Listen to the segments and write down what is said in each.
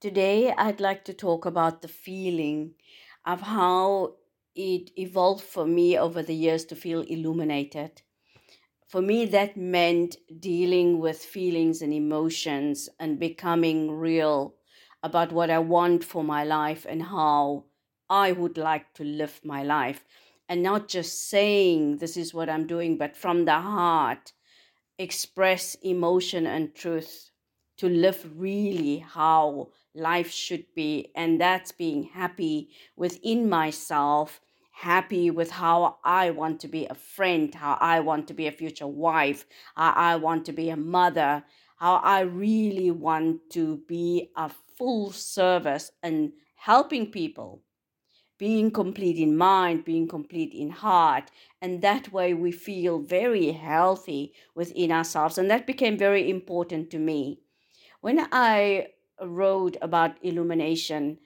Today, I'd like to talk about the feeling of how it evolved for me over the years to feel illuminated. For me, that meant dealing with feelings and emotions and becoming real about what I want for my life and how I would like to live my life. And not just saying this is what I'm doing, but from the heart, express emotion and truth to live really how life should be. And that's being happy within myself, happy with how I want to be a friend, how I want to be a future wife, how I want to be a mother, how I really want to be a full service and helping people being complete in mind, being complete in heart. And that way we feel very healthy within ourselves. And that became very important to me. When I wrote about illumination,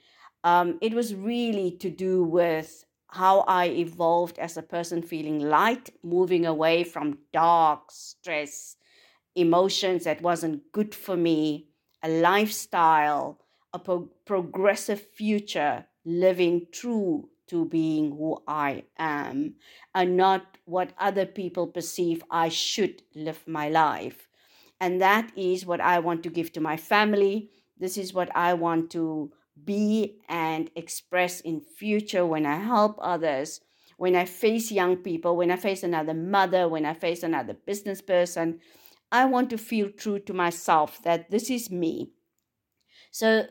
um, it was really to do with how I evolved as a person feeling light, moving away from dark stress, emotions that wasn't good for me, a lifestyle, a pro- progressive future, living true to being who I am, and not what other people perceive I should live my life and that is what I want to give to my family. This is what I want to be and express in future when I help others, when I face young people, when I face another mother, when I face another business person. I want to feel true to myself that this is me. So,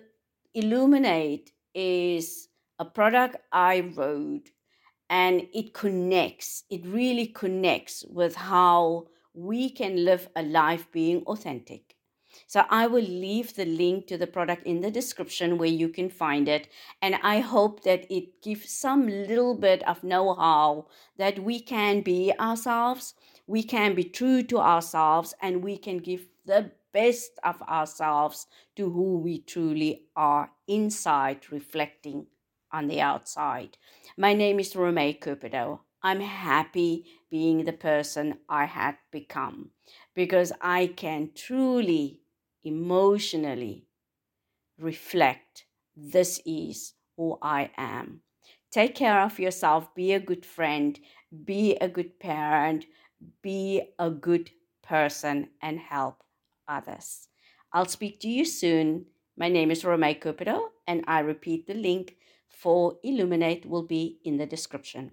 Illuminate is a product I wrote and it connects, it really connects with how we can live a life being authentic. So I will leave the link to the product in the description where you can find it. And I hope that it gives some little bit of know how that we can be ourselves, we can be true to ourselves, and we can give the best of ourselves to who we truly are inside, reflecting on the outside. My name is Romay Cupido. I'm happy being the person I had become because I can truly, emotionally reflect this is who I am. Take care of yourself, be a good friend, be a good parent, be a good person, and help others. I'll speak to you soon. My name is Romay Cupido, and I repeat the link for Illuminate will be in the description.